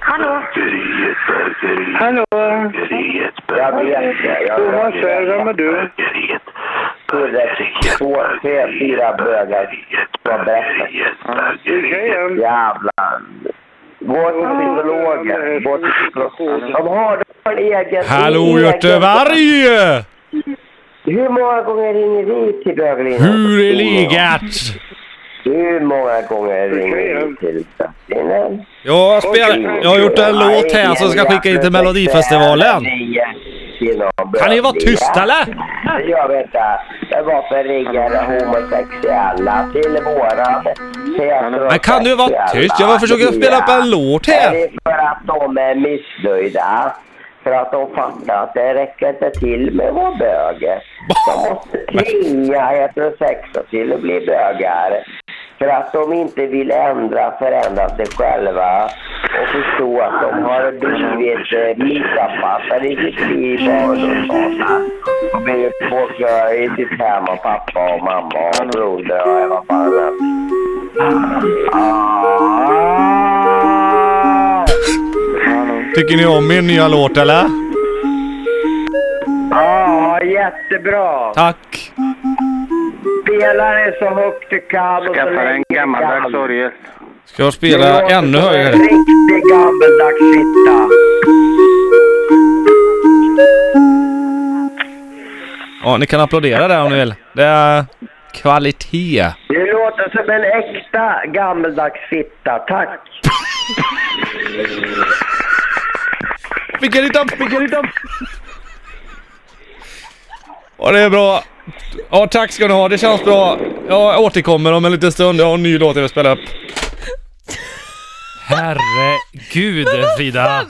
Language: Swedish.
Hallå? Hallå? Jag vet det. Jag Thomas Svärd, vem är du? Två, tre, fyra bögar. Jag berättar. Jävlar. Gå till psykologen. Gå till psykologen. De har, de har egen... Hallå Göteborg! Hur många gånger ringer vi till böglinjen? Hur är läget? Hur många gånger ringer vi till böglinjen? Jag, spelar, jag har gjort en låt här som ska skicka in till Melodifestivalen. Kan ni vara tysta eller? Jag vet inte. Det var för ringer homosexuella till våran. Men kan du vara tyst? Jag försöker spela upp en låt Det här. är för att de är missnöjda. För att de fattar att det räcker inte till med att vara bög. De måste tvinga heterosexuella till att bli bögar. För att de inte vill ändra, förändra sig själva och förstå att de har blivit eh, missanpassade i sitt liv och ungdomsåldern. Och blivit påkörda i sitt hem av pappa och mamma och broder och vad fan det Ah! Tycker ni om min nya låt eller? Ja, jättebra. Tack. Spela den så högt du kan Skaffa länge en gammaldags kan. orgel. Ska jag spela ännu En högre? riktig gammeldags fitta. Ja, ni kan applådera där om ni vill. Det är kvalitet. Du låter som en äkta gammeldags fitta. Tack. Inte upp, fick jag inte upp. Ja, det är bra. Ja, tack ska ni ha. Det känns bra. Jag återkommer om en liten stund. Jag har en ny låt jag vill spela upp. Herregud Frida!